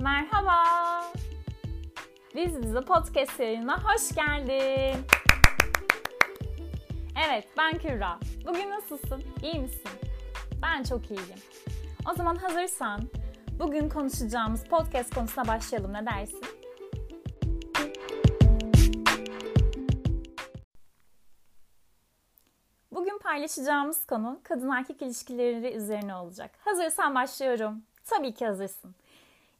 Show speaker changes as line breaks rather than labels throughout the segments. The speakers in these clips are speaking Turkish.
Merhaba. Biz bize podcast yayınına hoş geldin. Evet ben Kübra. Bugün nasılsın? İyi misin? Ben çok iyiyim. O zaman hazırsan bugün konuşacağımız podcast konusuna başlayalım. Ne dersin? Bugün paylaşacağımız konu kadın erkek ilişkileri üzerine olacak. Hazırsan başlıyorum. Tabii ki hazırsın.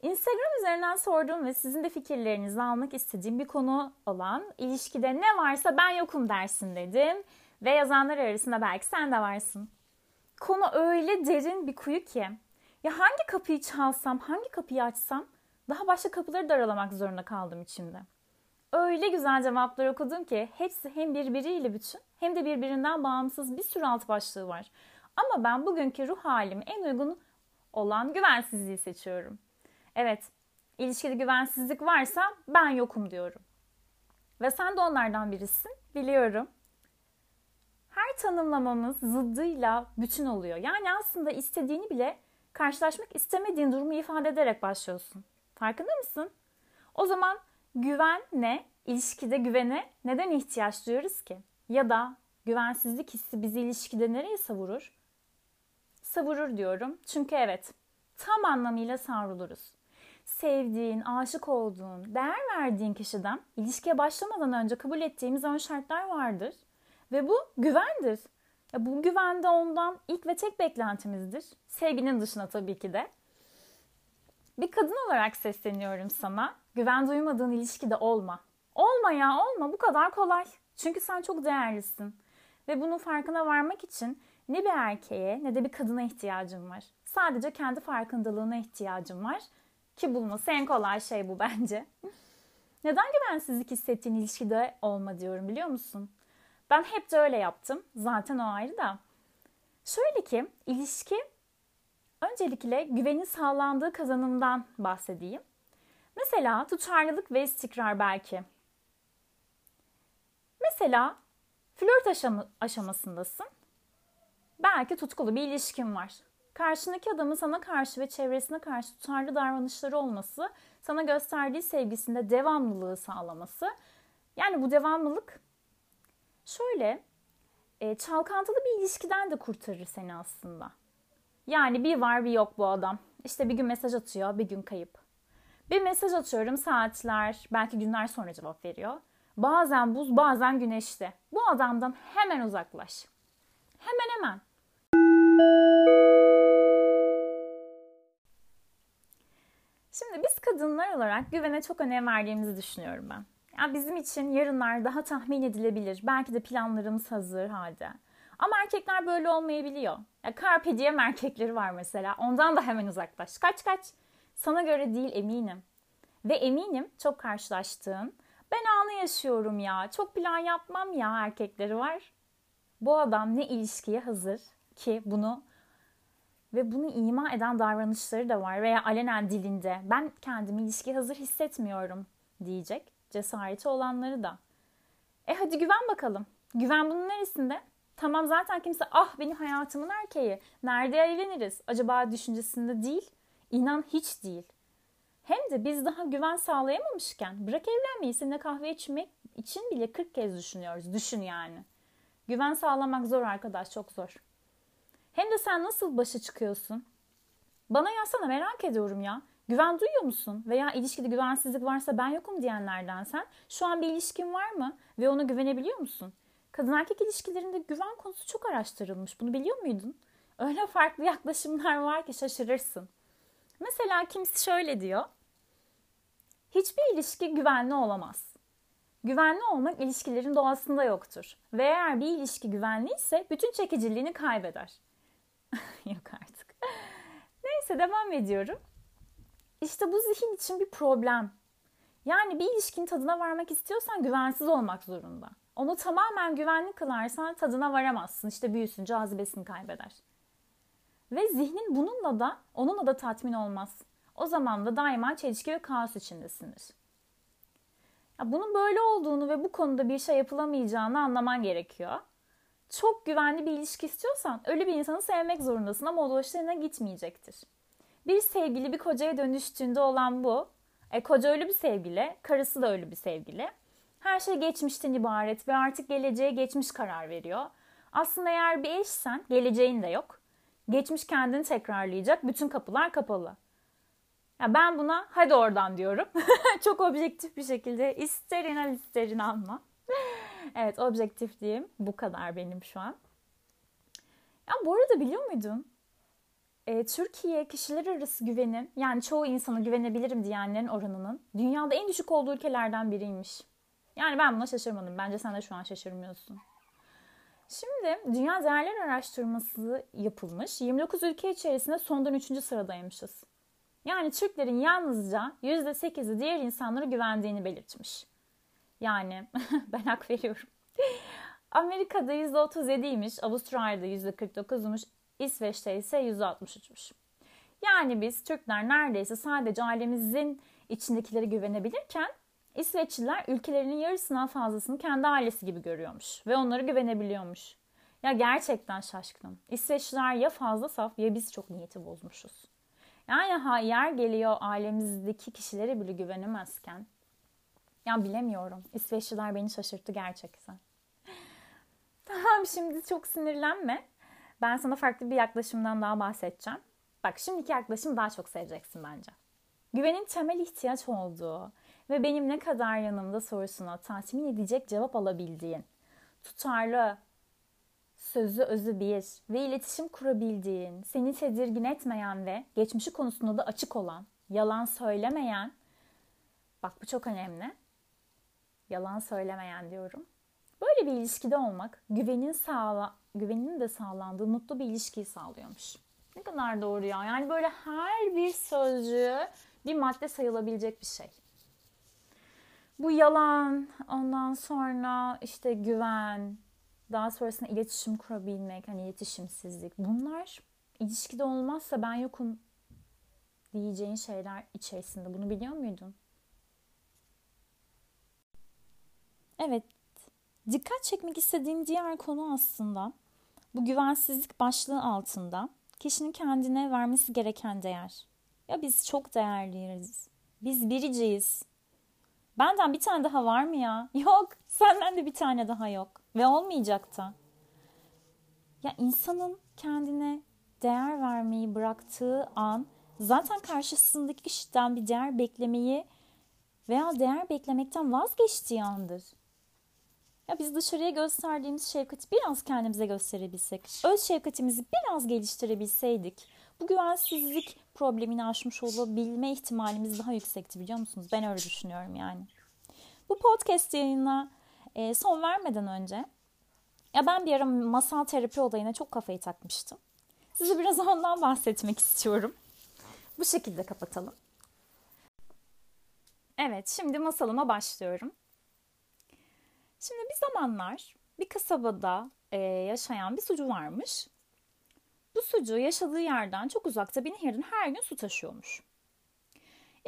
Instagram üzerinden sorduğum ve sizin de fikirlerinizi almak istediğim bir konu olan ilişkide ne varsa ben yokum dersin dedim. Ve yazanlar arasında belki sen de varsın. Konu öyle derin bir kuyu ki. Ya hangi kapıyı çalsam, hangi kapıyı açsam daha başka kapıları da aralamak zorunda kaldım içimde. Öyle güzel cevaplar okudum ki hepsi hem birbiriyle bütün hem de birbirinden bağımsız bir sürü alt başlığı var. Ama ben bugünkü ruh halime en uygun olan güvensizliği seçiyorum. Evet, ilişkide güvensizlik varsa ben yokum diyorum. Ve sen de onlardan birisin, biliyorum. Her tanımlamamız zıddıyla bütün oluyor. Yani aslında istediğini bile karşılaşmak istemediğin durumu ifade ederek başlıyorsun. Farkında mısın? O zaman güven ne? İlişkide güvene neden ihtiyaç duyuyoruz ki? Ya da güvensizlik hissi bizi ilişkide nereye savurur? Savurur diyorum. Çünkü evet, tam anlamıyla savruluruz. Sevdiğin, aşık olduğun, değer verdiğin kişiden ilişkiye başlamadan önce kabul ettiğimiz ön şartlar vardır. Ve bu güvendir. Ya bu güvende ondan ilk ve tek beklentimizdir. Sevginin dışına tabii ki de. Bir kadın olarak sesleniyorum sana. Güven duymadığın ilişkide olma. Olma ya olma bu kadar kolay. Çünkü sen çok değerlisin. Ve bunun farkına varmak için ne bir erkeğe ne de bir kadına ihtiyacım var. Sadece kendi farkındalığına ihtiyacım var. Ki bulması en kolay şey bu bence. Neden güvensizlik hissettiğin ilişkide olma diyorum biliyor musun? Ben hep de öyle yaptım. Zaten o ayrı da. Şöyle ki ilişki öncelikle güvenin sağlandığı kazanımdan bahsedeyim. Mesela tutarlılık ve istikrar belki. Mesela flört aşama, aşamasındasın. Belki tutkulu bir ilişkin var. Karşındaki adamın sana karşı ve çevresine karşı tutarlı davranışları olması, sana gösterdiği sevgisinde devamlılığı sağlaması. Yani bu devamlılık şöyle e, çalkantılı bir ilişkiden de kurtarır seni aslında. Yani bir var bir yok bu adam. İşte bir gün mesaj atıyor, bir gün kayıp. Bir mesaj atıyorum saatler, belki günler sonra cevap veriyor. Bazen buz, bazen güneşte. Bu adamdan hemen uzaklaş. Hemen hemen. Olarak güvene çok önem verdiğimizi düşünüyorum ben. Yani bizim için yarınlar daha tahmin edilebilir. Belki de planlarımız hazır halde. Ama erkekler böyle olmayabiliyor. Ya carpe diem erkekleri var mesela. Ondan da hemen uzaklaş. Kaç kaç. Sana göre değil eminim. Ve eminim çok karşılaştığın ben anı yaşıyorum ya. Çok plan yapmam ya erkekleri var. Bu adam ne ilişkiye hazır ki bunu ve bunu ima eden davranışları da var veya alenen dilinde ben kendimi ilişkiye hazır hissetmiyorum diyecek cesareti olanları da. E hadi güven bakalım. Güven bunun neresinde? Tamam zaten kimse ah benim hayatımın erkeği. Nerede evleniriz? Acaba düşüncesinde değil. İnan hiç değil. Hem de biz daha güven sağlayamamışken bırak evlenmeyi seninle kahve içmek için bile 40 kez düşünüyoruz. Düşün yani. Güven sağlamak zor arkadaş çok zor. Hem de sen nasıl başa çıkıyorsun? Bana yazsana merak ediyorum ya. Güven duyuyor musun? Veya ilişkide güvensizlik varsa ben yokum diyenlerden sen. Şu an bir ilişkin var mı? Ve ona güvenebiliyor musun? Kadın erkek ilişkilerinde güven konusu çok araştırılmış. Bunu biliyor muydun? Öyle farklı yaklaşımlar var ki şaşırırsın. Mesela kimisi şöyle diyor. Hiçbir ilişki güvenli olamaz. Güvenli olmak ilişkilerin doğasında yoktur. Ve eğer bir ilişki güvenliyse bütün çekiciliğini kaybeder. Neyse devam ediyorum. İşte bu zihin için bir problem. Yani bir ilişkinin tadına varmak istiyorsan güvensiz olmak zorunda. Onu tamamen güvenli kılarsan tadına varamazsın. İşte büyüsün, cazibesini kaybeder. Ve zihnin bununla da onunla da tatmin olmaz. O zaman da daima çelişki ve kaos içindesindir. Ya bunun böyle olduğunu ve bu konuda bir şey yapılamayacağını anlaman gerekiyor. Çok güvenli bir ilişki istiyorsan öyle bir insanı sevmek zorundasın ama o hoşlarına gitmeyecektir. Bir sevgili bir kocaya dönüştüğünde olan bu. E, koca ölü bir sevgili, karısı da ölü bir sevgili. Her şey geçmişten ibaret ve artık geleceğe geçmiş karar veriyor. Aslında eğer bir eşsen geleceğin de yok. Geçmiş kendini tekrarlayacak. Bütün kapılar kapalı. Ya ben buna hadi oradan diyorum. Çok objektif bir şekilde ister inan ister inanma. evet objektif diyeyim. Bu kadar benim şu an. Ya bu arada biliyor muydun? E, Türkiye kişiler arası güvenin yani çoğu insana güvenebilirim diyenlerin oranının dünyada en düşük olduğu ülkelerden biriymiş. Yani ben buna şaşırmadım. Bence sen de şu an şaşırmıyorsun. Şimdi Dünya Değerler Araştırması yapılmış. 29 ülke içerisinde sondan 3. sıradaymışız. Yani Türklerin yalnızca %8'i diğer insanlara güvendiğini belirtmiş. Yani ben hak veriyorum. Amerika'da %37'ymiş, Avustralya'da %49'muş, İsveç'te ise %63'müş. Yani biz Türkler neredeyse sadece ailemizin içindekileri güvenebilirken İsveçliler ülkelerinin yarısından fazlasını kendi ailesi gibi görüyormuş ve onlara güvenebiliyormuş. Ya gerçekten şaşkınım. İsveçliler ya fazla saf ya biz çok niyeti bozmuşuz. Yani ha yer geliyor ailemizdeki kişilere bile güvenemezken. Ya bilemiyorum. İsveçliler beni şaşırttı gerçekten. Tamam şimdi çok sinirlenme. Ben sana farklı bir yaklaşımdan daha bahsedeceğim. Bak şimdiki yaklaşım daha çok seveceksin bence. Güvenin temel ihtiyaç olduğu ve benim ne kadar yanımda sorusuna tatmin edecek cevap alabildiğin, tutarlı, sözü özü bir ve iletişim kurabildiğin, seni tedirgin etmeyen ve geçmişi konusunda da açık olan, yalan söylemeyen, bak bu çok önemli, yalan söylemeyen diyorum. Böyle bir ilişkide olmak güvenin sağla, güvenin de sağlandığı mutlu bir ilişkiyi sağlıyormuş. Ne kadar doğru ya. Yani böyle her bir sözcüğü bir madde sayılabilecek bir şey. Bu yalan, ondan sonra işte güven, daha sonrasında iletişim kurabilmek, hani iletişimsizlik. Bunlar ilişkide olmazsa ben yokum diyeceğin şeyler içerisinde. Bunu biliyor muydun? Evet. Dikkat çekmek istediğim diğer konu aslında bu güvensizlik başlığı altında kişinin kendine vermesi gereken değer. Ya biz çok değerliyiz. Biz biriciyiz. Benden bir tane daha var mı ya? Yok. Senden de bir tane daha yok. Ve olmayacak da. Ya insanın kendine değer vermeyi bıraktığı an zaten karşısındaki kişiden bir değer beklemeyi veya değer beklemekten vazgeçtiği andır. Ya biz dışarıya gösterdiğimiz şefkati biraz kendimize gösterebilsek, öz şefkatimizi biraz geliştirebilseydik, bu güvensizlik problemini aşmış olabilme ihtimalimiz daha yüksekti biliyor musunuz? Ben öyle düşünüyorum yani. Bu podcast yayına e, son vermeden önce ya ben bir ara masal terapi olayına çok kafayı takmıştım. Size biraz ondan bahsetmek istiyorum. Bu şekilde kapatalım. Evet, şimdi masalıma başlıyorum. Şimdi bir zamanlar bir kasabada e, yaşayan bir sucu varmış. Bu sucu yaşadığı yerden çok uzakta bir nehirden her gün su taşıyormuş.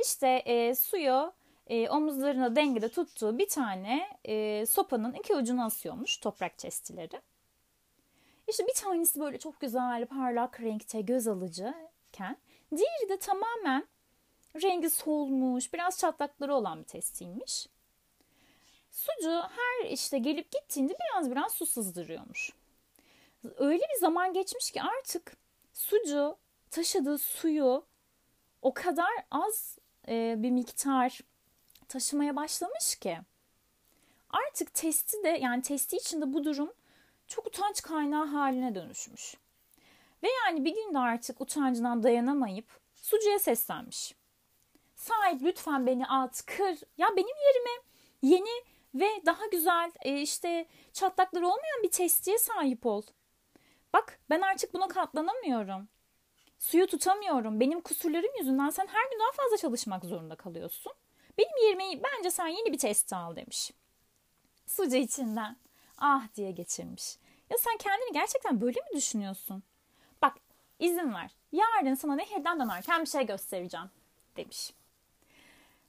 İşte e, suyu e, omuzlarına dengede tuttuğu bir tane e, sopanın iki ucuna asıyormuş toprak testileri. İşte bir tanesi böyle çok güzel parlak renkte göz alıcıken diğeri de tamamen rengi solmuş biraz çatlakları olan bir testiymiş. Sucu her işte gelip gittiğinde biraz biraz su sızdırıyormuş. Öyle bir zaman geçmiş ki artık sucu taşıdığı suyu o kadar az e, bir miktar taşımaya başlamış ki artık testi de yani testi içinde bu durum çok utanç kaynağı haline dönüşmüş. Ve yani bir gün de artık utancından dayanamayıp sucuya seslenmiş. Sahip lütfen beni at, kır. Ya benim yerime yeni ve daha güzel e, işte çatlakları olmayan bir testiye sahip ol. Bak ben artık buna katlanamıyorum. Suyu tutamıyorum. Benim kusurlarım yüzünden sen her gün daha fazla çalışmak zorunda kalıyorsun. Benim yerime bence sen yeni bir testi al demiş. Sucu içinden ah diye geçirmiş. Ya sen kendini gerçekten böyle mi düşünüyorsun? Bak izin ver. Yarın sana nehirden dönerken bir şey göstereceğim demiş.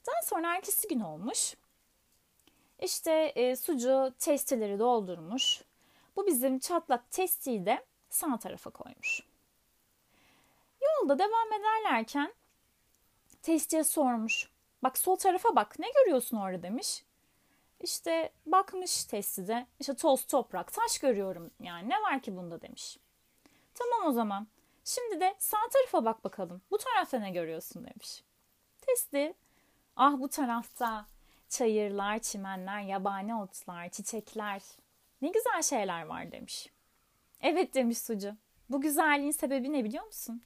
Daha sonra ertesi gün olmuş. İşte e, sucu testileri doldurmuş. Bu bizim çatlak testiyi de sağ tarafa koymuş. Yolda devam ederlerken testiye sormuş. Bak sol tarafa bak ne görüyorsun orada demiş. İşte bakmış testide işte toz toprak taş görüyorum yani ne var ki bunda demiş. Tamam o zaman şimdi de sağ tarafa bak bakalım bu tarafta ne görüyorsun demiş. Testi ah bu tarafta çayırlar, çimenler, yabani otlar, çiçekler ne güzel şeyler var demiş. Evet demiş sucu. Bu güzelliğin sebebi ne biliyor musun?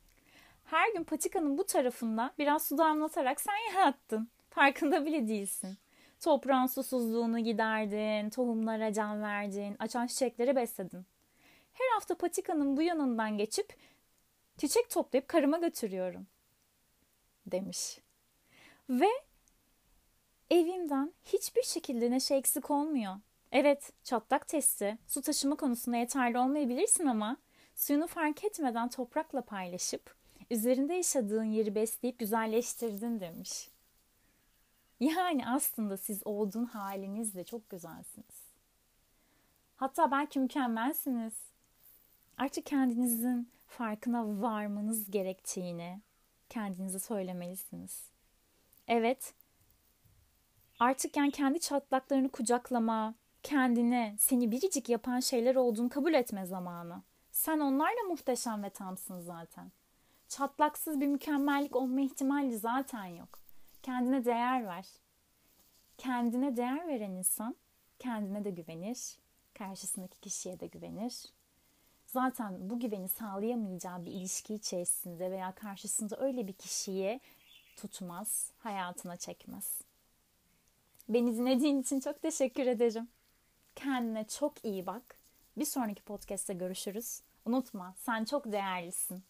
Her gün patikanın bu tarafında biraz su damlatarak sen yarattın. Farkında bile değilsin. Toprağın susuzluğunu giderdin, tohumlara can verdin, açan çiçekleri besledin. Her hafta patikanın bu yanından geçip çiçek toplayıp karıma götürüyorum. Demiş. Ve evimden hiçbir şekilde neşe eksik olmuyor. Evet, çatlak testi su taşıma konusunda yeterli olmayabilirsin ama suyunu fark etmeden toprakla paylaşıp üzerinde yaşadığın yeri besleyip güzelleştirdin demiş. Yani aslında siz olduğun halinizle çok güzelsiniz. Hatta belki mükemmelsiniz. Artık kendinizin farkına varmanız gerektiğini kendinize söylemelisiniz. Evet, artık yani kendi çatlaklarını kucaklama, kendine seni biricik yapan şeyler olduğunu kabul etme zamanı. Sen onlarla muhteşem ve tamsın zaten. Çatlaksız bir mükemmellik olma ihtimali zaten yok. Kendine değer ver. Kendine değer veren insan kendine de güvenir, karşısındaki kişiye de güvenir. Zaten bu güveni sağlayamayacağı bir ilişki içerisinde veya karşısında öyle bir kişiyi tutmaz, hayatına çekmez. Beni dinlediğin için çok teşekkür ederim. Kendine çok iyi bak. Bir sonraki podcast'te görüşürüz. Unutma sen çok değerlisin.